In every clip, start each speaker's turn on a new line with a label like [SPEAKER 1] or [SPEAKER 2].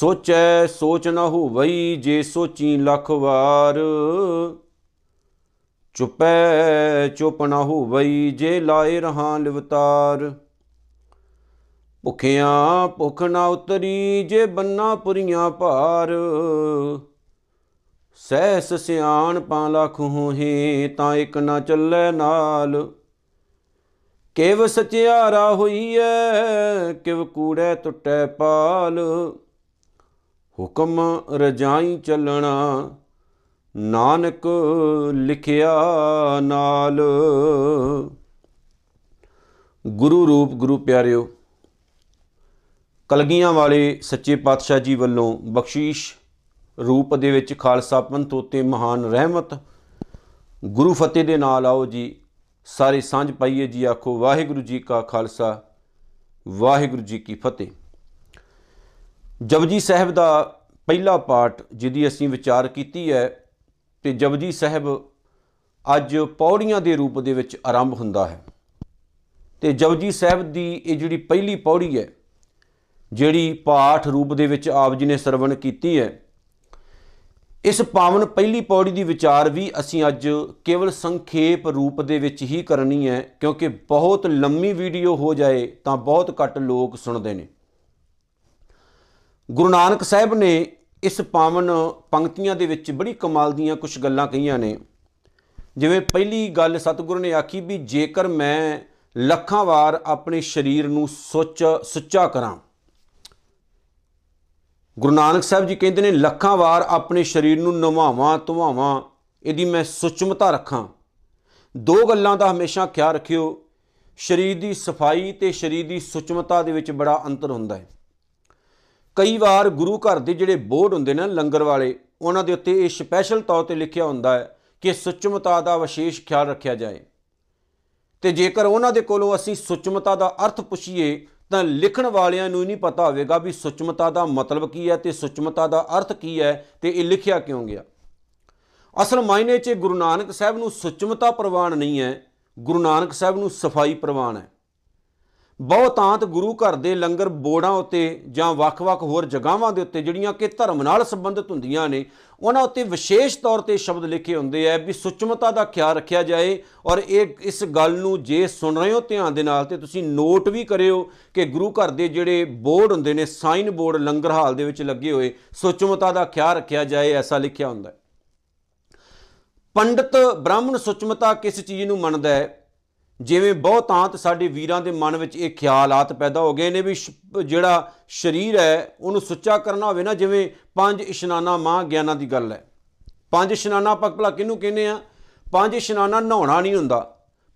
[SPEAKER 1] ਸੋਚੈ ਸੋਚ ਨਾ ਹੋਵਈ ਜੇ ਸੋਚੀ ਲੱਖ ਵਾਰ। ਚੁਪੈ ਚੁਪ ਨਾ ਹੋਵਈ ਜੇ ਲਾਏ ਰਹਾ ਲਿਵਤਾਰ। ਭੁਖਿਆਂ ਭੁਖ ਨਾ ਉਤਰੀ ਜੇ ਬੰਨਾ ਪੁਰੀਆਂ ਭਾਰ। ਸਹਿਸ ਸਿਆਣ ਪਾ ਲਖ ਹੋਹੇ ਤਾਂ ਇਕ ਨਾ ਚੱਲੇ ਨਾਲ। ਕਿਵ ਸਚਿਆਰਾ ਹੋਈਐ, ਕਿਵ ਕੂੜੈ ਟੁੱਟੈ ਪਾਲ। ਹੁਕਮ ਰਜਾਈ ਚੱਲਣਾ, ਨਾਨਕ ਲਿਖਿਆ ਨਾਲ। ਗੁਰੂ ਰੂਪ, ਗੁਰੂ ਪਿਆਰਿਓ, ਕਲਗੀਆਂ ਵਾਲੇ ਸੱਚੇ ਪਾਤਸ਼ਾਹ ਜੀ ਵੱਲੋਂ ਬਖਸ਼ੀਸ਼ ਰੂਪ ਦੇ ਵਿੱਚ ਖਾਲਸਾ ਪੰਥ ਉਤੇ ਮਹਾਨ ਰਹਿਮਤ, ਗੁਰੂ ਫਤਿਹ ਦੇ ਨਾਲ ਆਓ ਜੀ। ਸਾਰੇ ਸਾਂਝ ਪਾਈਏ ਜੀ, ਆਖੋ ਵਾਹਿਗੁਰੂ ਜੀ ਕਾ ਖਾਲਸਾ, ਵਾਹਿਗੁਰੂ ਜੀ ਕੀ ਫਤਿਹ। ਜਪਜੀ ਸਾਹਿਬ ਦਾ ਪਹਿਲਾ ਪਾਠ ਜਿਹਦੀ ਅਸੀਂ ਵਿਚਾਰ ਕੀਤੀ ਹੈ ਤੇ ਜਪਜੀ ਸਾਹਿਬ ਅੱਜ ਪੌੜੀਆਂ ਦੇ ਰੂਪ ਦੇ ਵਿੱਚ ਆਰੰਭ ਹੁੰਦਾ ਹੈ। ਤੇ ਜਪਜੀ ਸਾਹਿਬ ਦੀ ਇਹ ਜਿਹੜੀ ਪਹਿਲੀ ਪੌੜੀ ਹੈ, ਜਿਹੜੀ ਪਾਠ ਰੂਪ ਦੇ ਵਿੱਚ ਆਪ ਜੀ ਨੇ ਸਰਵਣ ਕੀਤੀ ਹੈ, ਇਸ ਪਾਵਨ ਪਹਿਲੀ ਪੌੜੀ ਦੀ ਵਿਚਾਰ ਵੀ ਅਸੀਂ ਅੱਜ ਕੇਵਲ ਸੰਖੇਪ ਰੂਪ ਦੇ ਵਿੱਚ ਹੀ ਕਰਨੀ ਹੈ, ਕਿਉਂਕਿ ਬਹੁਤ ਲੰਮੀ ਵੀਡੀਓ ਹੋ ਜਾਏ ਤਾਂ ਬਹੁਤ ਘੱਟ ਲੋਕ ਸੁਣਦੇ ਨੇ। ਗੁਰੂ ਨਾਨਕ ਸਾਹਿਬ ਨੇ ਇਸ ਪਾਵਨ ਪੰਕਤੀਆਂ ਦੇ ਵਿੱਚ ਬੜੀ ਕਮਾਲ ਦੀਆਂ ਕੁਝ ਗੱਲਾਂ ਕਹੀਆਂ ਨੇ। ਜਿਵੇਂ ਪਹਿਲੀ ਗੱਲ ਸਤਿਗੁਰੂ ਨੇ ਆਖੀ ਵੀ ਜੇਕਰ ਮੈਂ ਲੱਖਾਂ ਵਾਰ ਆਪਣੇ ਸਰੀਰ ਨੂੰ ਸੁੱਚ, ਸੁੱਚਾ ਕਰਾਂ। ਗੁਰੂ ਨਾਨਕ ਸਾਹਿਬ ਜੀ ਕਹਿੰਦੇ ਨੇ, ਲੱਖਾਂ ਵਾਰ ਆਪਣੇ ਸਰੀਰ ਨੂੰ ਨਵਾਵਾਂ, ਧਵਾਵਾਂ, ਇਹਦੀ ਮੈਂ ਸੁਚਮਤਾ ਰੱਖਾਂ। ਦੋ ਗੱਲਾਂ ਦਾ ਹਮੇਸ਼ਾ ਖਿਆਲ ਰੱਖਿਓ, ਸਰੀਰ ਦੀ ਸਫ਼ਾਈ ਤੇ ਸਰੀਰ ਦੀ ਸੁਚਮਤਾ ਦੇ ਵਿੱਚ ਬੜਾ ਅੰਤਰ ਹੁੰਦਾ ਹੈ। ਕਈ ਵਾਰ ਗੁਰੂ ਘਰ ਦੇ ਜਿਹੜੇ ਬੋਰਡ ਹੁੰਦੇ ਨੇ ਲੰਗਰ ਵਾਲੇ, ਉਹਨਾਂ ਦੇ ਉੱਤੇ ਇਹ ਸਪੈਸ਼ਲ ਤੌਰ ਤੇ ਲਿਖਿਆ ਹੁੰਦਾ ਹੈ ਕਿ ਸੁਚਮਤਾ ਦਾ ਵਿਸ਼ੇਸ਼ ਖਿਆਲ ਰੱਖਿਆ ਜਾਏ। ਤੇ ਜੇਕਰ ਉਹਨਾਂ ਦੇ ਕੋਲੋਂ ਅਸੀਂ ਸੁਚਮਤਾ ਦਾ ਅਰਥ ਪੁੱਛੀਏ, ਤਾਂ ਲਿਖਣ ਵਾਲਿਆਂ ਨੂੰ ਨਹੀਂ ਪਤਾ ਹੋਵੇਗਾ ਵੀ ਸੁਚਮਤਾ ਦਾ ਮਤਲਬ ਕੀ ਹੈ ਤੇ ਸੁਚਮਤਾ ਦਾ ਅਰਥ ਕੀ ਹੈ ਤੇ ਇਹ ਲਿਖਿਆ ਕਿਉਂ ਗਿਆ। ਅਸਲ ਮਾਇਨੇ 'ਚ ਗੁਰੂ ਨਾਨਕ ਸਾਹਿਬ ਨੂੰ ਸੁਚਮਤਾ ਪ੍ਰਵਾਨ ਨਹੀਂ ਹੈ, ਗੁਰੂ ਨਾਨਕ ਸਾਹਿਬ ਨੂੰ ਸਫ਼ਾਈ ਪ੍ਰਵਾਨ ਹੈ। ਬਹੁਤਾਂਤ ਗੁਰੂ ਘਰ ਦੇ ਲੰਗਰ ਬੋਰਡਾਂ ਉੱਤੇ ਜਾਂ ਵੱਖ-ਵੱਖ ਹੋਰ ਜਗ੍ਹਾਵਾਂ ਦੇ ਉੱਤੇ ਜਿਹੜੀਆਂ ਕਿ ਧਰਮ ਨਾਲ ਸੰਬੰਧਿਤ ਹੁੰਦੀਆਂ ਨੇ, ਉਹਨਾਂ ਉੱਤੇ ਵਿਸ਼ੇਸ਼ ਤੌਰ ਤੇ ਸ਼ਬਦ ਲਿਖੇ ਹੁੰਦੇ ਆ ਵੀ ਸੁਚਮਤਾ ਦਾ ਖਿਆਲ ਰੱਖਿਆ ਜਾਏ। ਔਰ ਇਹ ਇਸ ਗੱਲ ਨੂੰ ਜੇ ਸੁਣ ਰਹੇ ਹੋ ਧਿਆਨ ਦੇ ਨਾਲ ਤੇ ਤੁਸੀਂ ਨੋਟ ਵੀ ਕਰਿਓ ਕਿ ਗੁਰੂ ਘਰ ਦੇ ਜਿਹੜੇ ਬੋਰਡ ਹੁੰਦੇ ਨੇ, ਸਾਈਨ ਬੋਰਡ ਲੰਗਰ ਹਾਲ ਦੇ ਵਿੱਚ ਲੱਗੇ ਹੋਏ, ਸੁਚਮਤਾ ਦਾ ਖਿਆਲ ਰੱਖਿਆ ਜਾਏ ਐਸਾ ਲਿਖਿਆ ਹੁੰਦਾ ਹੈ। ਪੰਡਤ ਬ੍ਰਾਹਮਣ ਸੁਚਮਤਾ ਕਿਸ ਚੀਜ਼ ਨੂੰ ਮੰਨਦਾ ਹੈ? ਜਿਵੇਂ ਬਹੁਤਾਂਤ ਸਾਡੇ ਵੀਰਾਂ ਦੇ ਮਨ ਵਿੱਚ ਇਹ ਖਿਆਲਾਤ ਪੈਦਾ ਹੋ ਗਏ ਨੇ ਵੀ ਜਿਹੜਾ ਸਰੀਰ ਹੈ, ਉਹਨੂੰ ਸੁੱਚਾ ਕਰਨਾ ਹੋਵੇ ਨਾ, ਜਿਵੇਂ ਪੰਜ ਇਸ਼ਨਾਨਾ ਮਾਂ ਗਿਆਨਾਂ ਦੀ ਗੱਲ ਹੈ। ਪੰਜ ਇਸ਼ਨਾਨਾ ਆਪਾਂ ਭਲਾ ਕਿਹਨੂੰ ਕਹਿੰਦੇ ਆ ਪੰਜ ਇਸ਼ਨਾਨਾ ਨਹਾਉਣਾ ਨਹੀਂ ਹੁੰਦਾ।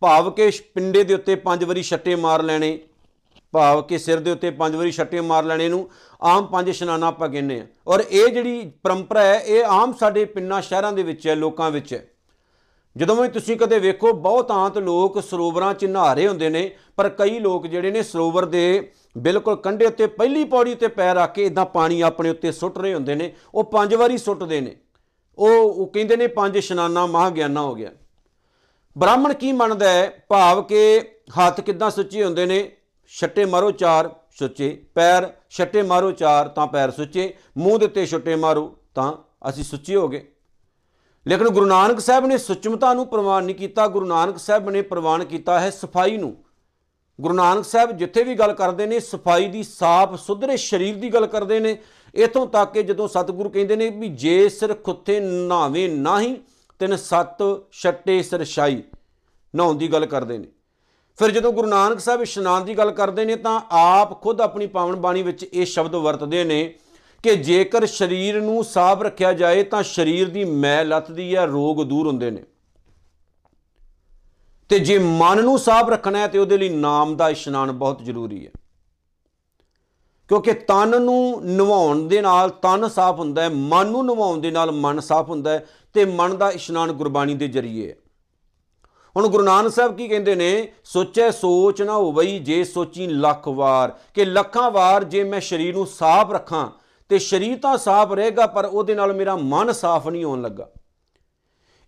[SPEAKER 1] ਭਾਵ ਕਿ ਪਿੰਡੇ ਦੇ ਉੱਤੇ ਪੰਜ ਵਾਰੀ ਛੱਟੇ ਮਾਰ ਲੈਣੇ, ਭਾਵ ਕਿ ਸਿਰ ਦੇ ਉੱਤੇ ਪੰਜ ਵਾਰੀ ਛੱਟੇ ਮਾਰ ਲੈਣੇ ਨੂੰ ਆਮ ਪੰਜ ਇਸ਼ਨਾਨਾ ਆਪਾਂ ਕਹਿੰਦੇ ਆ ਔਰ ਇਹ ਜਿਹੜੀ ਪਰੰਪਰਾ ਹੈ, ਇਹ ਆਮ ਸਾਡੇ ਪਿੰਡਾਂ, ਸ਼ਹਿਰਾਂ ਦੇ ਵਿੱਚ ਹੈ, ਲੋਕਾਂ ਵਿੱਚ ਹੈ। ਜਦੋਂ ਵੀ ਤੁਸੀਂ ਕਦੇ ਵੇਖੋ ਬਹੁਤਾਂਤ ਲੋਕ ਸਰੋਵਰਾਂ 'ਚ ਨਹਾ ਰਹੇ ਹੁੰਦੇ ਨੇ, ਪਰ ਕਈ ਲੋਕ ਜਿਹੜੇ ਨੇ ਸਰੋਵਰ ਦੇ ਬਿਲਕੁਲ ਕੰਢੇ ਉੱਤੇ, ਪਹਿਲੀ ਪੌੜੀ ਤੇ ਪੈਰ ਰੱਖ ਕੇ ਇਦਾਂ ਪਾਣੀ ਆਪਣੇ ਉੱਤੇ ਸੁੱਟ ਰਹੇ ਹੁੰਦੇ ਨੇ, ਉਹ ਪੰਜ ਵਾਰੀ ਸੁੱਟਦੇ ਨੇ। ਉਹ ਉਹ ਕਹਿੰਦੇ ਨੇ ਪੰਜ ਇਸ਼ਨਾਨਾ ਮਹਾ ਗਿਆਨਾ ਹੋ ਗਿਆ। ਬ੍ਰਾਹਮਣ ਕੀ ਮੰਨਦਾ ਹੈ? ਭਾਵ ਕਿ ਹੱਥ ਕਿੱਦਾਂ ਸੁੱਚੇ ਹੁੰਦੇ ਨੇ? ਛੱਟੇ ਮਾਰੋ ਚਾਰ, ਸੁੱਚੇ। ਪੈਰ ਛੱਟੇ ਮਾਰੋ ਚਾਰ, ਤਾਂ ਪੈਰ ਸੁੱਚੇ। ਮੂੰਹ ਦੇ ਉੱਤੇ ਛੱਟੇ ਮਾਰੋ, ਤਾਂ ਅਸੀਂ ਸੁੱਚੇ ਹੋ ਗਏ। ਲੇਕਿਨ ਗੁਰੂ ਨਾਨਕ ਸਾਹਿਬ ਨੇ ਸੁਚਮਤਾ ਨੂੰ ਪ੍ਰਵਾਨ ਨਹੀਂ ਕੀਤਾ, ਗੁਰੂ ਨਾਨਕ ਸਾਹਿਬ ਨੇ ਪ੍ਰਵਾਨ ਕੀਤਾ ਹੈ ਸਫ਼ਾਈ ਨੂੰ। ਗੁਰੂ ਨਾਨਕ ਸਾਹਿਬ ਜਿੱਥੇ ਵੀ ਗੱਲ ਕਰਦੇ ਨੇ, ਸਫ਼ਾਈ ਦੀ ਸਾਫ਼ ਸੁਧਰੇ ਸਰੀਰ ਦੀ ਗੱਲ ਕਰਦੇ ਨੇ, ਇਥੋਂ ਤੱਕ ਕਿ ਜਦੋਂ ਸਤਿਗੁਰੂ ਕਹਿੰਦੇ ਨੇ ਵੀ ਜੇ ਸਿਰ ਖੁੱਥੇ ਨਾਵੇਂ ਨਾਹੀ, ਤਿੰਨ ਸੱਤ ਛੱਟੇ ਸਰਸ਼ਾਈ ਨਹਾਉਣ ਦੀ ਗੱਲ ਕਰਦੇ ਨੇ। ਫਿਰ ਜਦੋਂ ਗੁਰੂ ਨਾਨਕ ਸਾਹਿਬ ਇਸ਼ਨਾਨ ਦੀ ਗੱਲ ਕਰਦੇ ਨੇ ਤਾਂ ਆਪ ਖੁਦ ਆਪਣੀ ਪਾਵਨ ਬਾਣੀ ਵਿੱਚ ਇਹ ਸ਼ਬਦ ਵਰਤਦੇ ਨੇ ਕਿ ਜੇਕਰ ਸਰੀਰ ਨੂੰ ਸਾਫ਼ ਰੱਖਿਆ ਜਾਏ ਤਾਂ ਸਰੀਰ ਦੀ ਮੈਲ ਲੱਥਦੀ ਹੈ, ਰੋਗ ਦੂਰ ਹੁੰਦੇ ਨੇ। ਤੇ ਜੇ ਮਨ ਨੂੰ ਸਾਫ਼ ਰੱਖਣਾ ਹੈ ਤੇ ਉਹਦੇ ਲਈ ਨਾਮ ਦਾ ਇਸ਼ਨਾਨ ਬਹੁਤ ਜ਼ਰੂਰੀ ਹੈ। ਕਿਉਂਕਿ ਤਨ ਨੂੰ ਨਵਾਉਣ ਦੇ ਨਾਲ ਤਨ ਸਾਫ਼ ਹੁੰਦਾ ਹੈ, ਮਨ ਨੂੰ ਨਵਾਉਣ ਦੇ ਨਾਲ ਮਨ ਸਾਫ਼ ਹੁੰਦਾ ਹੈ ਤੇ ਮਨ ਦਾ ਇਸ਼ਨਾਨ ਗੁਰਬਾਣੀ ਦੇ ਜ਼ਰੀਏ ਹੈ। ਹੁਣ ਗੁਰੂ ਨਾਨਕ ਸਾਹਿਬ ਕੀ ਕਹਿੰਦੇ ਨੇ? ਸੋਚੈ ਸੋਚ ਨਾ ਹੋਵਈ ਜੇ ਸੋਚੀ ਲੱਖ ਵਾਰ। ਕਿ ਲੱਖਾਂ ਵਾਰ ਜੇ ਮੈਂ ਸਰੀਰ ਨੂੰ ਸਾਫ਼ ਰੱਖਾਂ ਤੇ ਸਰੀਰ ਤਾਂ ਸਾਫ਼ ਰਹੇਗਾ, ਪਰ ਉਹਦੇ ਨਾਲ ਮੇਰਾ ਮਨ ਸਾਫ਼ ਨਹੀਂ ਹੋਣ ਲੱਗਾ।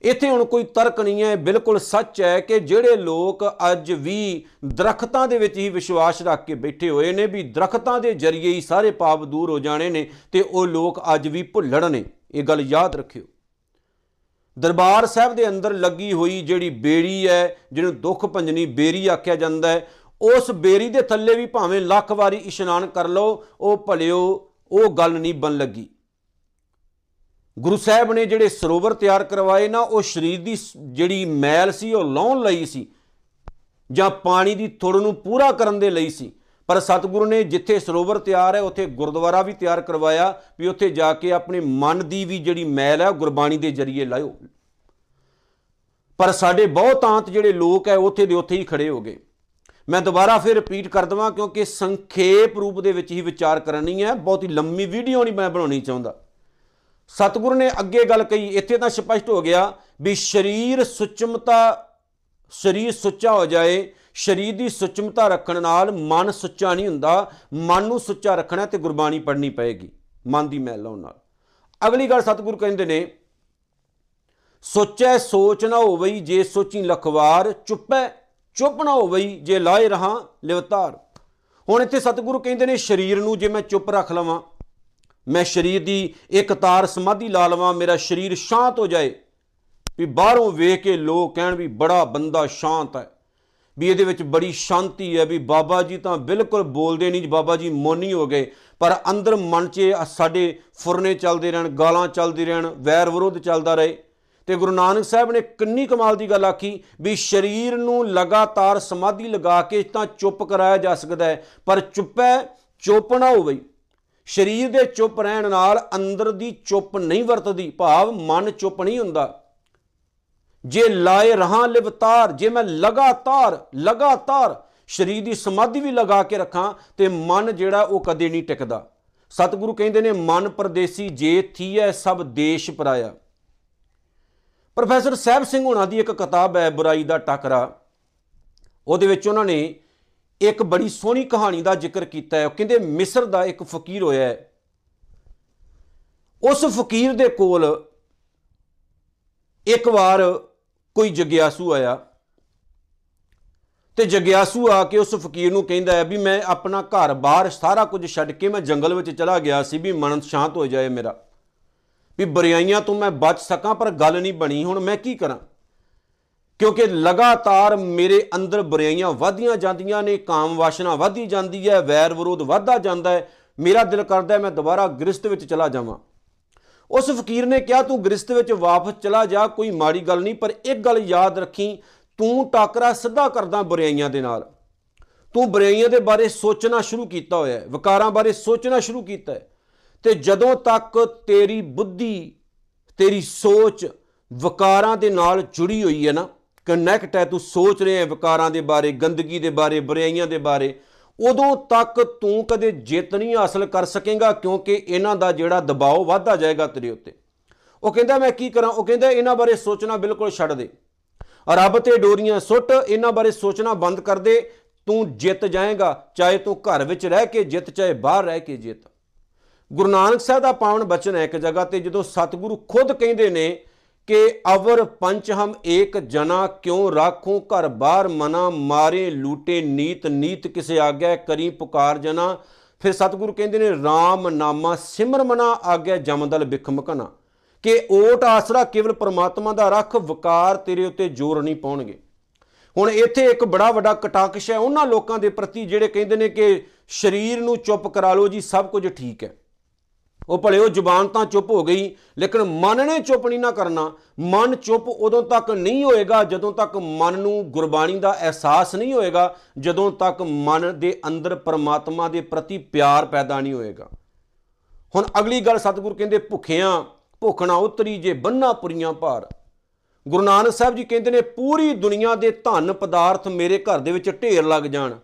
[SPEAKER 1] ਇੱਥੇ ਹੁਣ ਕੋਈ ਤਰਕ ਨਹੀਂ ਹੈ, ਬਿਲਕੁਲ ਸੱਚ ਹੈ ਕਿ ਜਿਹੜੇ ਲੋਕ ਅੱਜ ਵੀ ਦਰਖਤਾਂ ਦੇ ਵਿੱਚ ਹੀ ਵਿਸ਼ਵਾਸ ਰੱਖ ਕੇ ਬੈਠੇ ਹੋਏ ਨੇ ਵੀ ਦਰਖਤਾਂ ਦੇ ਜ਼ਰੀਏ ਹੀ ਸਾਰੇ ਪਾਪ ਦੂਰ ਹੋ ਜਾਣੇ ਨੇ ਤੇ ਉਹ ਲੋਕ ਅੱਜ ਵੀ ਭੁੱਲੜ ਨੇ। ਇਹ ਗੱਲ ਯਾਦ ਰੱਖਿਓ। ਦਰਬਾਰ ਸਾਹਿਬ ਦੇ ਅੰਦਰ ਲੱਗੀ ਹੋਈ ਜਿਹੜੀ ਬੇੜੀ ਹੈ, ਜਿਹਨੂੰ ਦੁੱਖ ਭੰਜਨੀ ਬੇਰੀ ਆਖਿਆ ਜਾਂਦਾ ਹੈ, ਉਸ ਬੇਰੀ ਦੇ ਥੱਲੇ ਵੀ ਭਾਵੇਂ ਲੱਖ ਵਾਰੀ ਇਸ਼ਨਾਨ ਕਰ ਲਓ, ਉਹ ਭਲਿਓ ਉਹ ਗੱਲ ਨਹੀਂ ਬਣ ਲੱਗੀ। ਗੁਰੂ ਸਾਹਿਬ ਨੇ ਜਿਹੜੇ ਸਰੋਵਰ ਤਿਆਰ ਕਰਵਾਏ ਨਾ, ਉਹ ਸਰੀਰ ਦੀ ਸ- ਜਿਹੜੀ ਮੈਲ ਸੀ, ਉਹ ਲਾਉਣ ਲਈ ਸੀ ਜਾਂ ਪਾਣੀ ਦੀ ਥੁੜ ਨੂੰ ਪੂਰਾ ਕਰਨ ਦੇ ਲਈ ਸੀ। ਪਰ ਸਤਿਗੁਰੂ ਨੇ ਜਿੱਥੇ ਸਰੋਵਰ ਤਿਆਰ ਹੈ, ਉੱਥੇ ਗੁਰਦੁਆਰਾ ਵੀ ਤਿਆਰ ਕਰਵਾਇਆ ਵੀ ਉੱਥੇ ਜਾ ਕੇ ਆਪਣੇ ਮਨ ਦੀ ਵੀ ਜਿਹੜੀ ਮੈਲ ਹੈ, ਉਹ ਗੁਰਬਾਣੀ ਦੇ ਜ਼ਰੀਏ ਲਾਇਓ। ਪਰ ਸਾਡੇ ਬਹੁਤਾਂਤ ਜਿਹੜੇ ਲੋਕ ਹੈ, ਉੱਥੇ ਦੇ ਉੱਥੇ ਹੀ ਖੜੇ ਹੋ ਗਏ। ਮੈਂ ਦੁਬਾਰਾ ਫਿਰ ਰਿਪੀਟ ਕਰ ਦਵਾਂ ਕਿਉਂਕਿ ਸੰਖੇਪ ਰੂਪ ਦੇ ਵਿੱਚ ਹੀ ਵਿਚਾਰ ਕਰਨੀ ਹੈ। ਬਹੁਤੀ ਲੰਮੀ ਵੀਡੀਓ ਨਹੀਂ ਮੈਂ ਬਣਾਉਣੀ ਚਾਹੁੰਦਾ। ਸਤਿਗੁਰੂ ਨੇ ਅੱਗੇ ਗੱਲ ਕਹੀ, ਇੱਥੇ ਤਾਂ ਸਪਸ਼ਟ ਹੋ ਗਿਆ ਵੀ ਸਰੀਰ ਸੁਚਮਤਾ, ਸਰੀਰ ਸੁੱਚਾ ਹੋ ਜਾਏ, ਸਰੀਰ ਦੀ ਸੁਚਮਤਾ ਰੱਖਣ ਨਾਲ ਮਨ ਸੁੱਚਾ ਨਹੀਂ ਹੁੰਦਾ। ਮਨ ਨੂੰ ਸੁੱਚਾ ਰੱਖਣਾ ਤੇ ਗੁਰਬਾਣੀ ਪੜ੍ਹਨੀ ਪਏਗੀ, ਮਨ ਦੀ ਮੈਲ ਲਾਉਣ ਨਾਲ। ਅਗਲੀ ਗੱਲ ਸਤਿਗੁਰੂ ਕਹਿੰਦੇ ਨੇ, ਸੋਚੈ ਸੋਚ ਨਾ ਹੋਵਈ ਜੇ ਸੋਚੀ ਲਖਵਾਰ ਚੁੱਪੈ ਚੁੱਪ ਨਾ ਹੋਵਈ ਜੇ ਲਾਏ ਰਹਾ, ਲਿਵਤਾਰ। ਹੁਣ ਇੱਥੇ ਸਤਿਗੁਰੂ ਕਹਿੰਦੇ ਨੇ, ਸਰੀਰ ਨੂੰ ਜੇ ਮੈਂ ਚੁੱਪ ਰੱਖ ਲਵਾਂ, ਮੈਂ ਸਰੀਰ ਦੀ ਇੱਕ ਤਾਰ ਸਮਾਧੀ ਲਾ ਲਵਾਂ, ਮੇਰਾ ਸਰੀਰ ਸ਼ਾਂਤ ਹੋ ਜਾਏ, ਵੀ ਬਾਹਰੋਂ ਵੇਖ ਕੇ ਲੋਕ ਕਹਿਣ ਵੀ ਬੜਾ ਬੰਦਾ ਸ਼ਾਂਤ ਹੈ, ਵੀ ਇਹਦੇ ਵਿੱਚ ਬੜੀ ਸ਼ਾਂਤੀ ਹੈ, ਵੀ ਬਾਬਾ ਜੀ ਤਾਂ ਬਿਲਕੁਲ ਬੋਲਦੇ ਨਹੀਂ ਬਾਬਾ ਜੀ ਮੌਨੀ ਹੋ ਗਏ, ਪਰ ਅੰਦਰ ਮਨ 'ਚ ਸਾਡੇ ਫੁਰਨੇ ਚੱਲਦੇ ਰਹਿਣ, ਗਾਲਾਂ ਚੱਲਦੀ ਰਹਿਣ, ਵੈਰ ਵਿਰੋਧ ਚੱਲਦਾ ਰਹੇ। ਤੇ ਗੁਰੂ ਨਾਨਕ ਸਾਹਿਬ ਨੇ ਕਿੰਨੀ ਕਮਾਲ ਦੀ ਗੱਲ ਆਖੀ ਵੀ ਸਰੀਰ ਨੂੰ ਲਗਾਤਾਰ ਸਮਾਧੀ ਲਗਾ ਕੇ ਤਾਂ ਚੁੱਪ ਕਰਾਇਆ ਜਾ ਸਕਦਾ ਹੈ, ਪਰ ਚੁੱਪੈ, ਚੁੱਪ ਨਾ ਹੋਵੇ। ਸਰੀਰ ਦੇ ਚੁੱਪ ਰਹਿਣ ਨਾਲ ਅੰਦਰ ਦੀ ਚੁੱਪ ਨਹੀਂ ਵਰਤਦੀ, ਭਾਵ ਮਨ ਚੁੱਪ ਨਹੀਂ ਹੁੰਦਾ। ਜੇ ਲਾਏ ਰਹਾ ਲਿਵਤਾਰ, ਜੇ ਮੈਂ ਲਗਾਤਾਰ ਲਗਾਤਾਰ ਸਰੀਰ ਦੀ ਸਮਾਧੀ ਵੀ ਲਗਾ ਕੇ ਰੱਖਾਂ, ਤੇ ਮਨ ਜਿਹੜਾ ਉਹ ਕਦੇ ਨਹੀਂ ਟਿਕਦਾ। ਸਤਿਗੁਰੂ ਕਹਿੰਦੇ ਨੇ, ਮਨ ਪਰਦੇਸੀ ਜੇ ਥੀਐ, ਸਭ ਦੇਸ਼ ਪਰਾਇਆ। ਪ੍ਰੋਫੈਸਰ ਸਾਹਿਬ ਸਿੰਘ ਹੋਣਾ ਦੀ ਇੱਕ ਕਿਤਾਬ ਹੈ, ਬੁਰਾਈ ਦਾ ਟਕਰਾ। ਉਹਦੇ ਵਿੱਚ ਉਹਨਾਂ ਨੇ ਇੱਕ ਬੜੀ ਸੋਹਣੀ ਕਹਾਣੀ ਦਾ ਜ਼ਿਕਰ ਕੀਤਾ ਹੈ। ਉਹ ਕਹਿੰਦੇ, ਮਿਸਰ ਦਾ ਇੱਕ ਫਕੀਰ ਹੋਇਆ ਹੈ। ਉਸ ਫਕੀਰ ਦੇ ਕੋਲ ਇੱਕ ਵਾਰ ਕੋਈ ਜਗਿਆਸੂ ਆਇਆ। ਤੇ ਜਗਿਆਸੂ ਆ ਕੇ ਉਸ ਫਕੀਰ ਨੂੰ ਕਹਿੰਦਾ ਹੈ ਵੀ ਮੈਂ ਆਪਣਾ ਘਰ ਬਾਹਰ ਸਾਰਾ ਕੁਝ ਛੱਡ ਕੇ ਮੈਂ ਜੰਗਲ ਵਿੱਚ ਚਲਾ ਗਿਆ ਸੀ ਵੀ ਮਨ ਸ਼ਾਂਤ ਹੋ ਜਾਏ ਮੇਰਾ। ਵੀ ਬੁਰਾਈਆਂ ਤੋਂ ਮੈਂ ਬਚ ਸਕਾਂ, ਪਰ ਗੱਲ ਨਹੀਂ ਬਣੀ। ਹੁਣ ਮੈਂ ਕੀ ਕਰਾਂ? ਕਿਉਂਕਿ ਲਗਾਤਾਰ ਮੇਰੇ ਅੰਦਰ ਬੁਰਾਈਆਂ ਵਧਦੀਆਂ ਜਾਂਦੀਆਂ ਨੇ, ਕਾਮ ਵਾਸ਼ਨਾ ਵਧਦੀ ਜਾਂਦੀ ਹੈ, ਵੈਰ ਵਿਰੋਧ ਵਧਦਾ ਜਾਂਦਾ ਹੈ। ਮੇਰਾ ਦਿਲ ਕਰਦਾ ਹੈ ਮੈਂ ਦੁਬਾਰਾ ਗ੍ਰਸਤ ਵਿੱਚ ਚਲਾ ਜਾਵਾਂ। ਉਸ ਫਕੀਰ ਨੇ ਕਿਹਾ, ਤੂੰ ਗ੍ਰਸਤ ਵਿੱਚ ਵਾਪਸ ਚਲਾ ਜਾ, ਕੋਈ ਮਾੜੀ ਗੱਲ ਨਹੀਂ, ਪਰ ਇੱਕ ਗੱਲ ਯਾਦ ਰੱਖੀ, ਤੂੰ ਟਾਕਰਾ ਸਿੱਧਾ ਕਰਦਾ ਬੁਰਾਈਆਂ ਦੇ ਨਾਲ। ਤੂੰ ਬੁਰਾਈਆਂ ਦੇ ਬਾਰੇ ਸੋਚਣਾ ਸ਼ੁਰੂ ਕੀਤਾ ਹੋਇਆ ਹੈ, ਵਿਕਾਰਾਂ ਬਾਰੇ ਸੋਚਣਾ ਸ਼ੁਰੂ ਕੀਤਾ ਹੈ। ਤੇ ਜਦੋਂ ਤੱਕ ਤੇਰੀ ਬੁੱਧੀ, ਤੇਰੀ ਸੋਚ ਵਿਕਾਰਾਂ ਦੇ ਨਾਲ ਜੁੜੀ ਹੋਈ ਹੈ ਨਾ ਕਨੈਕਟ ਹੈ, ਤੂੰ ਸੋਚ ਰਿਹਾ ਹੈ ਵਿਕਾਰਾਂ ਦੇ ਬਾਰੇ, ਗੰਦਗੀ ਦੇ ਬਾਰੇ, ਬੁਰਾਈਆਂ ਦੇ ਬਾਰੇ, ਉਦੋਂ ਤੱਕ ਤੂੰ ਕਦੇ ਜਿੱਤ ਨਹੀਂ ਹਾਸਲ ਕਰ ਸਕੇਗਾ ਕਿਉਂਕਿ ਇਹਨਾਂ ਦਾ ਜਿਹੜਾ ਦਬਾਅ ਵਧਦਾ ਜਾਏਗਾ ਤੇਰੇ ਉੱਤੇ। ਉਹ ਕਹਿੰਦਾ, ਮੈਂ ਕੀ ਕਰਾਂ? ਉਹ ਕਹਿੰਦਾ, ਇਹਨਾਂ ਬਾਰੇ ਸੋਚਣਾ ਬਿਲਕੁਲ ਛੱਡ ਦੇ। ਰੱਬ ਤੇ ਡੋਰੀਆਂ ਸੁੱਟ, ਇਹਨਾਂ ਬਾਰੇ ਸੋਚਣਾ ਬੰਦ ਕਰ ਦੇ। ਤੂੰ ਜਿੱਤ ਜਾਏਗਾ, ਚਾਹੇ ਤੂੰ ਘਰ ਵਿੱਚ ਰਹਿ ਕੇ ਜਿੱਤ, ਚਾਹੇ ਬਾਹਰ ਰਹਿ ਕੇ ਜਿੱਤ। ਗੁਰੂ ਨਾਨਕ ਸਾਹਿਬ ਦਾ ਪਾਵਨ ਬਚਨ ਹੈ ਇੱਕ ਜਗ੍ਹਾ ਤੇ, ਜਦੋਂ ਸਤਿਗੁਰੂ ਖੁਦ ਕਹਿੰਦੇ ਨੇ ਕਿ ਅਵਰ ਪੰਚ ਹਮ ਏਕ ਜਨਾ ਕਿਉ ਰਾਖੂ ਘਰ ਬਾਹਰ ਮਨਾ ਮਾਰੇ ਲੂਟੇ ਨੀਤ ਨੀਤ ਕਿਸੇ ਆਗਿਆ ਕਰੀ ਪੁਕਾਰ ਜਨਾ। ਫਿਰ ਸਤਿਗੁਰੂ ਕਹਿੰਦੇ ਨੇ RAM ਨਾਮਾ ਸਿਮਰ ਮਨਾ ਆਗਿਆ ਜਮਦਲ ਬਿਖਮ ਕਨਾ ਕਿ ਓਟ ਆਸਰਾ ਕੇਵਲ ਪ੍ਰਮਾਤਮਾ ਦਾ ਰੱਖ, ਵਕਾਰ ਤੇਰੇ ਉੱਤੇ ਜ਼ੋਰ ਨਹੀਂ ਪਾਉਣਗੇ। ਹੁਣ ਇੱਥੇ ਇੱਕ ਬੜਾ ਵੱਡਾ ਕਟਾਕਸ਼ ਹੈ, ਉਹਨਾਂ ਲੋਕਾਂ ਦੇ ਪ੍ਰਤੀ ਜਿਹੜੇ ਕਹਿੰਦੇ ਨੇ ਕਿ ਸਰੀਰ ਨੂੰ ਚੁੱਪ ਕਰਾ ਲਓ ਜੀ, ਸਭ ਕੁਝ ਠੀਕ ਹੈ। ਉਹ ਭਲੇ, ਉਹ ਜ਼ੁਬਾਨ ਤਾਂ ਚੁੱਪ ਹੋ ਗਈ, ਲੇਕਿਨ ਮਨ ਨੇ ਚੁੱਪ ਨਹੀਂ ਨਾ ਕਰਨਾ। ਮਨ ਚੁੱਪ ਉਦੋਂ ਤੱਕ ਨਹੀਂ ਹੋਏਗਾ, ਜਦੋਂ ਤੱਕ ਮਨ ਨੂੰ ਗੁਰਬਾਣੀ ਦਾ ਅਹਿਸਾਸ ਨਹੀਂ ਹੋਏਗਾ, ਜਦੋਂ ਤੱਕ ਮਨ ਦੇ ਅੰਦਰ ਪਰਮਾਤਮਾ ਦੇ ਪ੍ਰਤੀ ਪਿਆਰ ਪੈਦਾ ਨਹੀਂ ਹੋਏਗਾ। ਹੁਣ ਅਗਲੀ ਗੱਲ ਸਤਿਗੁਰ ਕਹਿੰਦੇ, ਭੁੱਖਿਆਂ ਭੁੱਖ ਨਾ ਉਤਰੀ ਜੇ ਬੰਨਾ ਪੁਰੀਆਂ ਭਾਰ। ਗੁਰੂ ਨਾਨਕ ਸਾਹਿਬ ਜੀ ਕਹਿੰਦੇ ਨੇ, ਪੂਰੀ ਦੁਨੀਆ ਦੇ ਧਨ ਪਦਾਰਥ ਮੇਰੇ ਘਰ ਦੇ ਵਿੱਚ ਢੇਰ ਲੱਗ ਜਾਣ,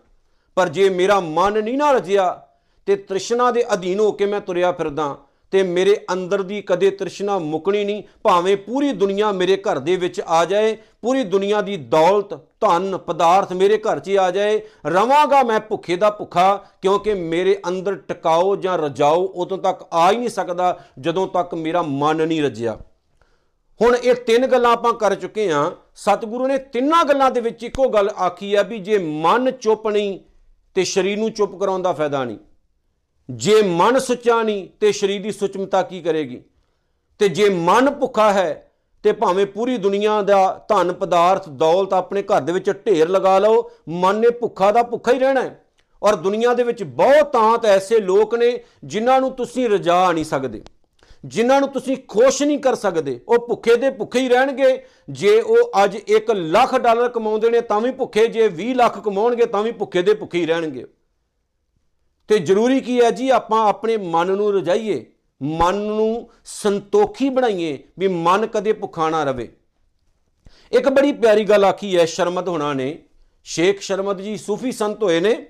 [SPEAKER 1] ਪਰ ਜੇ ਮੇਰਾ ਮਨ ਨਹੀਂ ਨਾ ਰਜਿਆ ਤੇ ਤ੍ਰਿਸ਼ਨਾ ਦੇ ਅਧੀਨ ਹੋ ਕੇ ਮੈਂ ਤੁਰਿਆ ਫਿਰਦਾ ਤੇ ਮੇਰੇ ਅੰਦਰ ਦੀ ਕਦੇ ਤ੍ਰਿਸ਼ਨਾ ਮੁਕਣੀ ਨਹੀਂ, ਭਾਵੇਂ ਪੂਰੀ ਦੁਨੀਆ ਮੇਰੇ ਘਰ ਦੇ ਵਿੱਚ ਆ ਜਾਏ, ਪੂਰੀ ਦੁਨੀਆ ਦੀ ਦੌਲਤ, ਧਨ, ਪਦਾਰਥ ਮੇਰੇ ਘਰ 'ਚ ਆ ਜਾਏ, ਰਵਾਂਗਾ ਮੈਂ ਭੁੱਖੇ ਦਾ ਭੁੱਖਾ, ਕਿਉਂਕਿ ਮੇਰੇ ਅੰਦਰ ਟਿਕਾਓ ਜਾਂ ਰਜਾਓ ਉਦੋਂ ਤੱਕ ਆ ਹੀ ਨਹੀਂ ਸਕਦਾ, ਜਦੋਂ ਤੱਕ ਮੇਰਾ ਮਨ ਨਹੀਂ ਰਜਿਆ। ਹੁਣ ਇਹ ਤਿੰਨ ਗੱਲਾਂ ਆਪਾਂ ਕਰ ਚੁੱਕੇ ਹਾਂ। ਸਤਿਗੁਰੂ ਨੇ ਤਿੰਨਾਂ ਗੱਲਾਂ ਦੇ ਵਿੱਚ ਇੱਕੋ ਗੱਲ ਆਖੀ ਹੈ ਵੀ ਜੇ ਮਨ ਚੁੱਪ ਨਹੀਂ, ਤੇ ਸਰੀਰ ਨੂੰ ਚੁੱਪ ਕਰਾਉਣ ਦਾ ਫਾਇਦਾ ਨਹੀਂ। ਜੇ ਮਨ ਸੁੱਚਾ ਨਹੀਂ, ਤੇ ਸਰੀਰ ਦੀ ਸੁਚਮਤਾ ਕੀ ਕਰੇਗੀ? ਤੇ ਜੇ ਮਨ ਭੁੱਖਾ ਹੈ, ਤੇ ਭਾਵੇਂ ਪੂਰੀ ਦੁਨੀਆ ਦਾ ਧਨ ਪਦਾਰਥ ਦੌਲਤ ਆਪਣੇ ਘਰ ਦੇ ਵਿੱਚ ਢੇਰ ਲਗਾ ਲਓ, ਮਨ ਨੇ ਭੁੱਖਾ ਦਾ ਭੁੱਖਾ ਹੀ ਰਹਿਣਾ ਹੈ। ਔਰ ਦੁਨੀਆ ਦੇ ਵਿੱਚ ਬਹੁਤ ਤਾਂਤ ਐਸੇ ਲੋਕ ਨੇ ਜਿਨ੍ਹਾਂ ਨੂੰ ਤੁਸੀਂ ਰਜਾ ਨਹੀਂ ਸਕਦੇ। ਜਿਨ੍ਹਾਂ ਨੂੰ ਤੁਸੀਂ ਖੁਸ਼ ਨਹੀਂ ਕਰ ਸਕਦੇ। ਉਹ ਭੁੱਖੇ ਦੇ ਭੁੱਖੇ ਹੀ ਰਹਿਣਗੇ। ਜੇ ਉਹ ਅੱਜ 1 ਲੱਖ ਡਾਲਰ ਕਮਾਉਂਦੇ ਨੇ, ਤਾਂ ਵੀ ਭੁੱਖੇ। ਜੇ 20 ਲੱਖ ਕਮਾਉਣਗੇ, ਤਾਂ ਵੀ ਭੁੱਖੇ ਦੇ ਭੁੱਖੇ ਹੀ ਰਹਿਣਗੇ। ਤੇ ਜ਼ਰੂਰੀ ਕੀ ਹੈ ਜੀ? ਆਪਾਂ ਆਪਣੇ ਮਨ ਨੂੰ ਰਜਾਈਏ, ਮਨ ਨੂੰ ਸੰਤੋਖੀ ਬਣਾਈਏ ਵੀ ਮਨ ਕਦੇ ਭੁੱਖਾ ਨਾ ਰਵੇ। ਇੱਕ ਬੜੀ ਪਿਆਰੀ ਗੱਲ ਆਖੀ ਹੈ, ਸ਼ਰਮਤ ਹੋਣਾ ਨੇ। ਸ਼ੇਖ ਸ਼ਰਮਤ ਜੀ ਸੂਫੀ ਸੰਤ ਹੋਏ ਨੇ,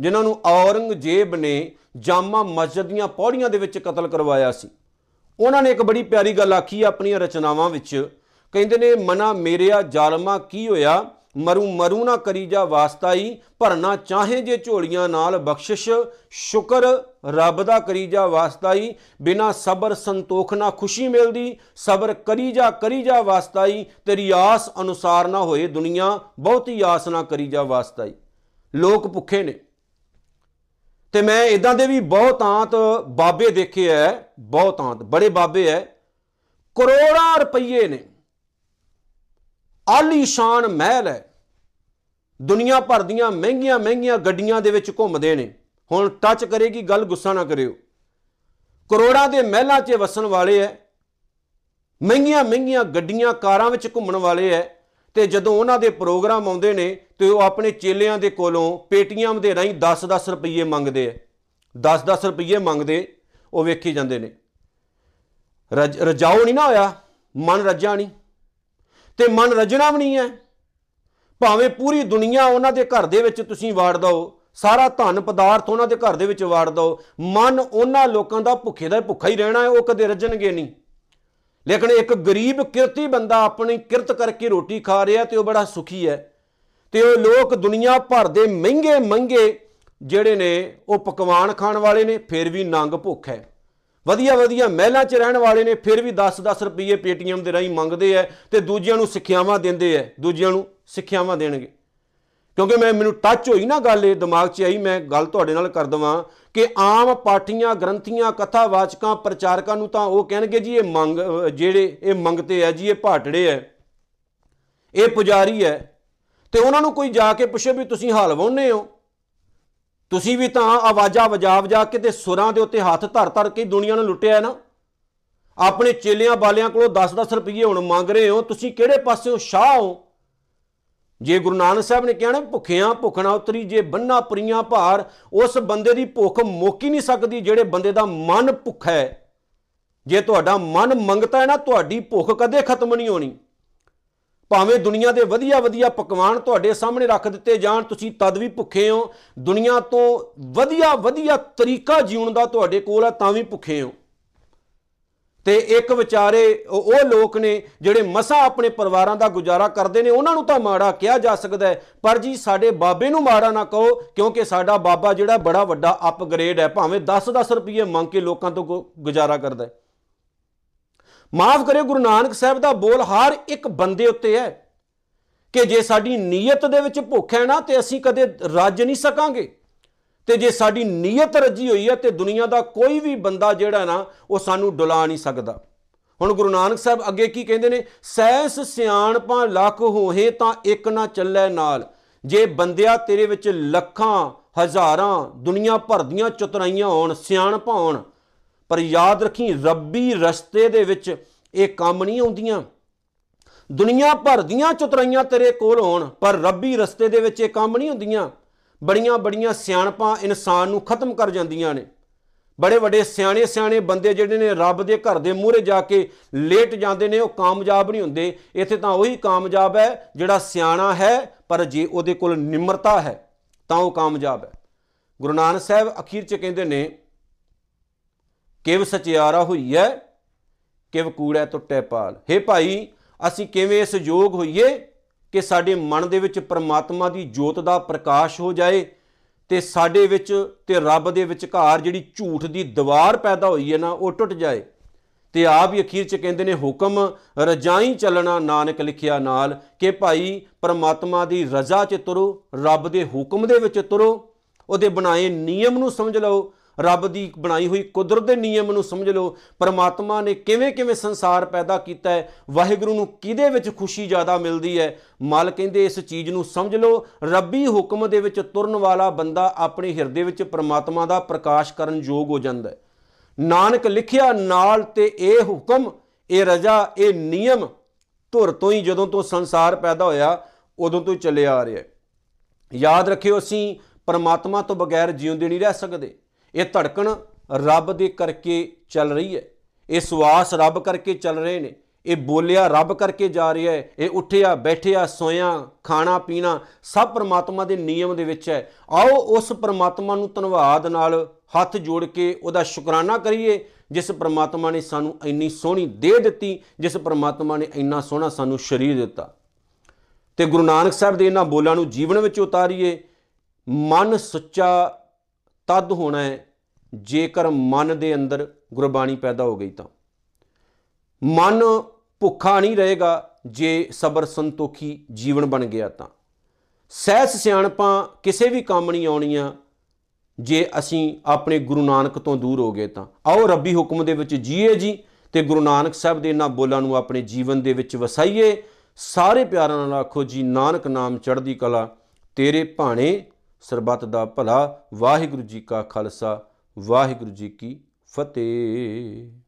[SPEAKER 1] ਜਿਨ੍ਹਾਂ ਨੂੰ ਔਰੰਗਜ਼ੇਬ ਨੇ ਜਾਮਾ ਮਸਜਿਦ ਦੀਆਂ ਪੌੜੀਆਂ ਦੇ ਵਿੱਚ ਕਤਲ ਕਰਵਾਇਆ ਸੀ। ਉਹਨਾਂ ਨੇ ਇੱਕ ਬੜੀ ਪਿਆਰੀ ਗੱਲ ਆਖੀ ਹੈ ਆਪਣੀਆਂ ਰਚਨਾਵਾਂ ਵਿੱਚ। ਕਹਿੰਦੇ ਨੇ, ਮਨਾ ਮੇਰਿਆ ਜ਼ਾਲਮਾ ਕੀ ਹੋਇਆ? ਮਰੂ ਮਰੂ ਨਾ ਕਰੀ ਜਾ ਵਾਸਤਾਈ ਭਰਨਾ ਚਾਹੇ ਜੇ ਝੋਲੀਆਂ ਨਾਲ ਬਖਸ਼ਿਸ਼। ਸ਼ੁਕਰ ਰੱਬ ਦਾ ਕਰੀ ਜਾ ਵਾਸਤਾਈ, ਬਿਨਾ ਸਬਰ ਸੰਤੋਖ ਨਾ ਖੁਸ਼ੀ ਮਿਲਦੀ। ਸਬਰ ਕਰੀ ਜਾ ਕਰੀ ਜਾ ਵਾਸਤਾਈ, ਤੇਰੀ ਆਸ ਅਨੁਸਾਰ ਨਾ ਹੋਏ ਦੁਨੀਆ, ਬਹੁਤੀ ਆਸ ਨਾ ਕਰੀ ਜਾ ਵਾਸਤਾਈ। ਲੋਕ ਭੁੱਖੇ ਨੇ। ਤੇ ਮੈਂ ਇਦਾਂ ਦੇ ਵੀ ਬਹੁਤ ਆਂਤ ਬਾਬੇ ਦੇਖੇ ਐ, ਬਹੁਤ ਆਂਤ, ਬੜੇ ਬਾਬੇ ਐ। ਕਰੋੜਾਂ ਰੁਪਏ ਨੇ। ਆਲੀਸ਼ਾਨ ਮਹਿਲ ਹੈ। ਦੁਨੀਆ ਭਰ ਦੀਆਂ ਮਹਿੰਗੀਆਂ ਮਹਿੰਗੀਆਂ ਗੱਡੀਆਂ ਦੇ ਵਿੱਚ ਘੁੰਮਦੇ ਨੇ। ਹੁਣ ਟੱਚ ਕਰੇਗੀ, ਗੱਲ ਗੁੱਸਾ ਨਾ ਕਰਿਓ। ਕਰੋੜਾਂ ਦੇ ਮਹਿਲਾਂ 'ਚ ਵਸਣ ਵਾਲੇ ਐ ਮਹਿੰਗੀਆਂ ਮਹਿੰਗੀਆਂ ਗੱਡੀਆਂ ਕਾਰਾਂ ਵਿੱਚ ਘੁੰਮਣ ਵਾਲੇ ਐ ਤੇ ਜਦੋਂ ਉਹਨਾਂ ਦੇ ਪ੍ਰੋਗਰਾਮ ਆਉਂਦੇ ਨੇ, ਤੇ ਉਹ ਆਪਣੇ ਚੇਲਿਆਂ ਦੇ ਕੋਲੋਂ ਪੇਟੀਐਮ ਦੇ ਰਾਹੀਂ 10-10 ਰੁਪਏ ਮੰਗਦੇ ਐ 10-10 ਰੁਪਏ ਮੰਗਦੇ, ਉਹ ਵੇਖੀ ਜਾਂਦੇ ਨੇ। ਰਜ- ਰਜਾਓ ਨਹੀਂ ਨਾ ਹੋਇਆ? ਮਨ ਰੱਜਾ ਨਹੀਂ? ਤੇ ਮਨ ਰਜਣਾ ਵੀ ਨਹੀਂ ਹੈ। ਭਾਵੇਂ ਪੂਰੀ ਦੁਨੀਆ ਉਹਨਾਂ ਦੇ ਘਰ ਦੇ ਵਿੱਚ ਤੁਸੀਂ ਵਾੜ ਦਿਓ, ਸਾਰਾ ਧਨ ਪਦਾਰਥ ਉਹਨਾਂ ਦੇ ਘਰ ਦੇ ਵਿੱਚ ਵਾੜ ਦਿਓ, ਮਨ ਉਹਨਾਂ ਲੋਕਾਂ ਦਾ ਭੁੱਖੇ ਦਾ ਭੁੱਖਾ ਹੀ ਰਹਿਣਾ ਹੈ, ਉਹ ਕਦੇ ਰਜਣਗੇ ਨਹੀਂ। ਲੇਕਿਨ ਇੱਕ ਗਰੀਬ ਕਿਰਤੀ ਬੰਦਾ ਆਪਣੀ ਕਿਰਤ ਕਰਕੇ ਰੋਟੀ ਖਾ ਰਿਹਾ ਤੇ ਉਹ ਬੜਾ ਸੁਖੀ ਹੈ। ਤੇ ਉਹ ਲੋਕ ਦੁਨੀਆ ਭਰ ਦੇ ਮਹਿੰਗੇ ਮਹਿੰਗੇ ਜਿਹੜੇ ਨੇ, ਉਹ ਪਕਵਾਨ ਖਾਣ ਵਾਲੇ ਨੇ, ਫਿਰ ਵੀ ਨੰਗ ਭੁੱਖ ਹੈ। ਵਧੀਆ ਵਧੀਆ ਮਹਿਲਾਂ 'ਚ ਰਹਿਣ ਵਾਲੇ ਨੇ ਫਿਰ ਵੀ 10-10 ਰੁਪਏ ਪੇਟੀਐਮ ਦੇ ਰਾਹੀਂ ਮੰਗਦੇ ਐ ਤੇ ਦੂਜਿਆਂ ਨੂੰ ਸਿੱਖਿਆਵਾਂ ਦਿੰਦੇ ਐ, ਦੂਜਿਆਂ ਨੂੰ ਸਿੱਖਿਆਵਾਂ ਦੇਣਗੇ। ਕਿਉਂਕਿ ਮੈਂ, ਮੈਨੂੰ ਟੱਚ ਹੋਈ ਨਾ ਗੱਲ, ਇਹ ਦਿਮਾਗ 'ਚ ਆਈ, ਮੈਂ ਗੱਲ ਤੁਹਾਡੇ ਨਾਲ ਕਰ ਦਵਾਂ ਕਿ ਆਮ ਪਾਠੀਆਂ, ਗ੍ਰੰਥੀਆਂ, ਕਥਾਵਾਚਕਾਂ, ਪ੍ਰਚਾਰਕਾਂ ਨੂੰ ਤਾਂ ਉਹ ਕਹਿਣਗੇ ਜੀ, ਇਹ ਮੰਗ, ਅਹ ਜਿਹੜੇ ਇਹ ਮੰਗਤੇ ਐ ਜੀ, ਇਹ ਭਾਟੜੇ ਐ, ਇਹ ਪੁਜਾਰੀ ਐ। ਤੇ ਉਹਨਾਂ ਨੂੰ ਕੋਈ ਜਾ ਕੇ ਪੁੱਛੇ ਵੀ ਤੁਸੀਂ ਹਾਲ ਵਾਹੁੰਦੇ ਹੋ। ਤੁਸੀਂ ਵੀ ਤਾਂ ਆਵਾਜ਼ਾਂ ਵਜਾ ਵਜਾ ਕੇ ਤੇ ਸੁਰਾਂ ਦੇ ਉੱਤੇ ਹੱਥ ਧਰ ਧਰ ਕੇ ਦੁਨੀਆ ਨੂੰ ਲੁੱਟਿਆ ਹੈ ਨਾ? ਆਪਣੇ ਚੇਲਿਆਂ ਬਾਲਿਆਂ ਕੋਲੋਂ 10-10 ਰੁਪਏ ਹੁਣ ਮੰਗ ਰਹੇ ਹੋ, ਤੁਸੀਂ ਕਿਹੜੇ ਪਾਸਿਓਂ ਸ਼ਾਹ ਹੋ? ਜੇ ਗੁਰੂ ਨਾਨਕ ਸਾਹਿਬ ਨੇ ਕਿਹਾ ਨਾ, ਭੁੱਖਿਆਂ ਭੁੱਖਣਾ ਉਤਰੀ, ਜੇ ਬੰਨਾ ਪਰੀਆਂ ਭਾਰ, ਉਸ ਬੰਦੇ ਦੀ ਭੁੱਖ ਮੁੱਕ ਹੀ ਨਹੀਂ ਸਕਦੀ ਜਿਹੜੇ ਬੰਦੇ ਦਾ ਮਨ ਭੁੱਖਾ ਹੈ। ਜੇ ਤੁਹਾਡਾ ਮਨ ਮੰਗਤਾ ਹੈ ਨਾ, ਤੁਹਾਡੀ ਭੁੱਖ ਕਦੇ ਖਤਮ ਨਹੀਂ ਹੋਣੀ। ਭਾਵੇਂ ਦੁਨੀਆ ਦੇ ਵਧੀਆ ਵਧੀਆ ਪਕਵਾਨ ਤੁਹਾਡੇ ਸਾਹਮਣੇ ਰੱਖ ਦਿੱਤੇ ਜਾਣ, ਤੁਸੀਂ ਤਦ ਵੀ ਭੁੱਖੇ ਹੋ। ਦੁਨੀਆ ਤੋਂ ਵਧੀਆ ਵਧੀਆ ਤਰੀਕਾ ਜੀਉਣ ਦਾ ਤੁਹਾਡੇ ਕੋਲ ਹੈ, ਤਾਂ ਵੀ ਭੁੱਖੇ ਹੋ। ਤੇ ਇੱਕ ਵਿਚਾਰੇ, ਉਹ ਉਹ ਲੋਕ ਨੇ ਜਿਹੜੇ ਮਸਾ ਆਪਣੇ ਪਰਿਵਾਰਾਂ ਦਾ ਗੁਜ਼ਾਰਾ ਕਰਦੇ ਨੇ, ਉਹਨਾਂ ਨੂੰ ਤਾਂ ਮਾੜਾ ਕਿਹਾ ਜਾ ਸਕਦਾ ਹੈ। ਪਰ ਜੀ, ਸਾਡੇ ਬਾਬੇ ਨੂੰ ਮਾੜਾ ਨਾ ਕਹੋ, ਕਿਉਂਕਿ ਸਾਡਾ ਬਾਬਾ ਜਿਹੜਾ ਬੜਾ ਵੱਡਾ ਅਪਗ੍ਰੇਡ ਹੈ, ਭਾਵੇਂ 10-10 ਰੁਪਏ ਮੰਗ ਕੇ ਲੋਕਾਂ ਤੋਂ ਗੁ- ਗੁਜ਼ਾਰਾ ਕਰਦਾ ਹੈ। ਮਾਫ ਕਰਿਓ, ਗੁਰੂ ਨਾਨਕ ਸਾਹਿਬ ਦਾ ਬੋਲ ਹਰ ਇੱਕ ਬੰਦੇ ਉੱਤੇ ਹੈ ਕਿ ਜੇ ਸਾਡੀ ਨੀਅਤ ਦੇ ਵਿੱਚ ਭੁੱਖ ਹੈ ਨਾ, ਤੇ ਅਸੀਂ ਕਦੇ ਰੱਜ ਨਹੀਂ ਸਕਾਂਗੇ। ਤੇ ਜੇ ਸਾਡੀ ਨੀਅਤ ਰੱਜੀ ਹੋਈ ਹੈ, ਤੇ ਦੁਨੀਆ ਦਾ ਕੋਈ ਵੀ ਬੰਦਾ ਜਿਹੜਾ ਨਾ, ਉਹ ਸਾਨੂੰ ਡੁਲਾ ਨਹੀਂ ਸਕਦਾ। ਹੁਣ ਗੁਰੂ ਨਾਨਕ ਸਾਹਿਬ ਅੱਗੇ ਕੀ ਕਹਿੰਦੇ ਨੇ? ਸੈਸ ਸਿਆਣਪਾਂ ਲੱਖ ਹੋਏ ਤਾਂ ਇੱਕ ਨਾ ਚੱਲੇ ਨਾਲ। ਜੇ ਬੰਦਿਆ ਤੇਰੇ ਵਿੱਚ ਲੱਖਾਂ, ਹਜ਼ਾਰਾਂ ਦੁਨੀਆ ਭਰ ਦੀਆਂ ਚਤੁਰਾਈਆਂ ਹੋਣ, ਸਿਆਣਪਾਂ ਹੋਣ ਪਰ ਯਾਦ ਰੱਖੀ, ਰੱਬੀ ਰਸਤੇ ਦੇ ਵਿੱਚ ਇਹ ਕੰਮ ਨਹੀਂ ਆਉਂਦੀਆਂ। ਦੁਨੀਆ ਭਰ ਦੀਆਂ ਚਤੁਰਾਈਆਂ ਤੇਰੇ ਕੋਲ ਹੋਣ, ਪਰ ਰੱਬੀ ਰਸਤੇ ਦੇ ਵਿੱਚ ਇਹ ਕੰਮ ਨਹੀਂ ਹੁੰਦੀਆਂ ਬੜੀਆਂ ਬੜੀਆਂ ਸਿਆਣਪਾਂ ਇਨਸਾਨ ਨੂੰ ਖਤਮ ਕਰ ਜਾਂਦੀਆਂ ਨੇ। ਬੜੇ ਵੱਡੇ ਸਿਆਣੇ ਸਿਆਣੇ ਬੰਦੇ ਜਿਹੜੇ ਨੇ, ਰੱਬ ਦੇ ਘਰ ਦੇ ਮੂਹਰੇ ਜਾ ਕੇ ਲੇਟ ਜਾਂਦੇ ਨੇ, ਉਹ ਕਾਮਯਾਬ ਨਹੀਂ ਹੁੰਦੇ। ਇੱਥੇ ਤਾਂ ਉਹੀ ਕਾਮਯਾਬ ਹੈ ਜਿਹੜਾ ਸਿਆਣਾ ਹੈ, ਪਰ ਜੇ ਉਹਦੇ ਕੋਲ ਨਿਮਰਤਾ ਹੈ, ਤਾਂ ਉਹ ਕਾਮਯਾਬ ਹੈ। ਗੁਰੂ ਨਾਨਕ ਸਾਹਿਬ ਅਖੀਰ 'ਚ ਕਹਿੰਦੇ ਨੇ ਕਿਵ ਸਚਿਆਰਾ ਹੋਈ ਹੈ ਕਿਵ ਕੂੜੈ ਟੁੱਟੇ ਪਾਲ। ਹੇ ਭਾਈ, ਅਸੀਂ ਕਿਵੇਂ ਇਸ ਯੋਗ ਹੋਈਏ ਕਿ ਸਾਡੇ ਮਨ ਦੇ ਵਿੱਚ ਪ੍ਰਮਾਤਮਾ ਦੀ ਜੋਤ ਦਾ ਪ੍ਰਕਾਸ਼ ਹੋ ਜਾਏ ਤੇ ਸਾਡੇ ਵਿੱਚ ਤੇ ਰੱਬ ਦੇ ਵਿਚਕਾਰ ਜਿਹੜੀ ਝੂਠ ਦੀ ਦੀਵਾਰ ਪੈਦਾ ਹੋਈ ਹੈ ਨਾ, ਉਹ ਟੁੱਟ ਜਾਏ। ਤੇ ਆਪ ਹੀ ਅਖੀਰ ਚ ਕਹਿੰਦੇ ਨੇ, ਹੁਕਮ ਰਜਾਈ ਚੱਲਣਾ ਨਾਨਕ ਲਿਖਿਆ ਨਾਲ, ਕਿ ਭਾਈ ਪਰਮਾਤਮਾ ਦੀ ਰਜ਼ਾ 'ਚ ਤੁਰੋ, ਰੱਬ ਦੇ ਹੁਕਮ ਦੇ ਵਿੱਚ ਤੁਰੋ, ਉਹਦੇ ਬਣਾਏ ਨਿਯਮ ਨੂੰ ਸਮਝ ਲਓ ਰੱਬ ਦੀ ਬਣਾਈ ਹੋਈ ਕੁਦਰਤ ਦੇ ਨਿਯਮ ਨੂੰ ਸਮਝ ਲਓ। ਪਰਮਾਤਮਾ ਨੇ ਕਿਵੇਂ ਕਿਵੇਂ ਸੰਸਾਰ ਪੈਦਾ ਕੀਤਾ ਹੈ, ਵਾਹਿਗੁਰੂ ਨੂੰ ਕਿਹਦੇ ਵਿੱਚ ਖੁਸ਼ੀ ਜ਼ਿਆਦਾ ਮਿਲਦੀ ਹੈ? ਮਲ ਕਹਿੰਦੇ ਇਸ ਚੀਜ਼ ਨੂੰ ਸਮਝ ਲਓ। ਰੱਬੀ ਹੁਕਮ ਦੇ ਵਿੱਚ ਤੁਰਨ ਵਾਲਾ ਬੰਦਾ ਆਪਣੇ ਹਿਰਦੇ ਵਿੱਚ ਪਰਮਾਤਮਾ ਦਾ ਪ੍ਰਕਾਸ਼ ਕਰਨ ਯੋਗ ਹੋ ਜਾਂਦਾ ਹੈ। ਨਾਨਕ ਲਿਖਿਆ, ਨਾਲ ਤੇ ਇਹ ਹੁਕਮ, ਇਹ ਰਜ਼ਾ, ਇਹ ਨਿਯਮ ਧੁਰ ਤੋਂ ਹੀ ਜਦੋਂ ਤੋਂ ਸੰਸਾਰ ਪੈਦਾ ਹੋਇਆ, ਉਦੋਂ ਤੋਂ ਹੀ ਚੱਲਿਆ ਆ ਰਿਹਾ ਹੈ। ਯਾਦ ਰੱਖਿਓ ਅਸੀਂ ਪਰਮਾਤਮਾ ਤੋਂ ਬਗੈਰ ਜਿਉਂਦੇ ਨਹੀਂ ਰਹਿ ਸਕਦੇ। ਇਹ ਧੜਕਣ ਰੱਬ ਦੇ ਕਰਕੇ ਚੱਲ ਰਹੀ ਹੈ। ਇਹ ਸਵਾਸ ਰੱਬ ਕਰਕੇ ਚੱਲ ਰਹੇ ਨੇ। ਇਹ ਬੋਲਿਆ ਰੱਬ ਕਰਕੇ ਜਾ ਰਿਹਾ ਹੈ। ਇਹ ਉੱਠਿਆ, ਬੈਠਿਆ, ਸੋਇਆ, ਖਾਣਾ, ਪੀਣਾ ਸਭ ਪਰਮਾਤਮਾ ਦੇ ਨਿਯਮ ਦੇ ਵਿੱਚ ਹੈ। ਆਓ ਉਸ ਪਰਮਾਤਮਾ ਨੂੰ ਧੰਨਵਾਦ ਨਾਲ ਹੱਥ ਜੋੜ ਕੇ ਉਹਦਾ ਸ਼ੁਕਰਾਨਾ ਕਰੀਏ। ਜਿਸ ਪਰਮਾਤਮਾ ਨੇ ਸਾਨੂੰ ਇੰਨੀ ਸੋਹਣੀ ਦੇਹ ਦਿੱਤੀ, ਜਿਸ ਪਰਮਾਤਮਾ ਨੇ ਇੰਨਾ ਸੋਹਣਾ ਸਾਨੂੰ ਸਰੀਰ ਦਿੱਤਾ। ਤੇ ਗੁਰੂ ਨਾਨਕ ਸਾਹਿਬ ਦੇ ਇਹਨਾਂ ਬੋਲਾਂ ਨੂੰ ਜੀਵਨ ਵਿੱਚ ਉਤਾਰੀਏ। ਮਨ ਸੁੱਚਾ ਤਦ ਹੋਣਾ ਹੈ ਜੇਕਰ ਮਨ ਦੇ ਅੰਦਰ ਗੁਰਬਾਣੀ ਪੈਦਾ ਹੋ ਗਈ ਤਾਂ। ਮਨ ਭੁੱਖਾ ਨਹੀਂ ਰਹੇਗਾ ਜੇ ਸਬਰ ਸੰਤੋਖੀ ਜੀਵਨ ਬਣ ਗਿਆ ਤਾਂ। ਸਹਿਸ ਸਿਆਣਪਾਂ ਕਿਸੇ ਵੀ ਕੰਮ ਨਹੀਂ ਆਉਣੀਆਂ ਜੇ ਅਸੀਂ ਆਪਣੇ ਗੁਰੂ ਨਾਨਕ ਤੋਂ ਦੂਰ ਹੋ ਗਏ ਤਾਂ। ਆਓ ਰੱਬੀ ਹੁਕਮ ਦੇ ਵਿੱਚ ਜੀਏ ਜੀ ਤੇ ਗੁਰੂ ਨਾਨਕ ਸਾਹਿਬ ਦੇ ਇਹਨਾਂ ਬੋਲਾਂ ਨੂੰ ਆਪਣੇ ਜੀਵਨ ਦੇ ਵਿੱਚ ਵਸਾਈਏ। ਸਾਰੇ ਪਿਆਰਾਂ ਨਾਲ ਆਖੋ ਜੀ, ਨਾਨਕ ਨਾਮ ਚੜ੍ਹਦੀ ਕਲਾ, ਤੇਰੇ ਭਾਣੇ ਸਰਬੱਤ ਦਾ ਭਲਾ। ਵਾਹਿਗੁਰੂ ਜੀ ਕਾ ਖਾਲਸਾ ਵਾਹਿਗੁਰੂ ਜੀ ਕੀ ਫਤਿਹ।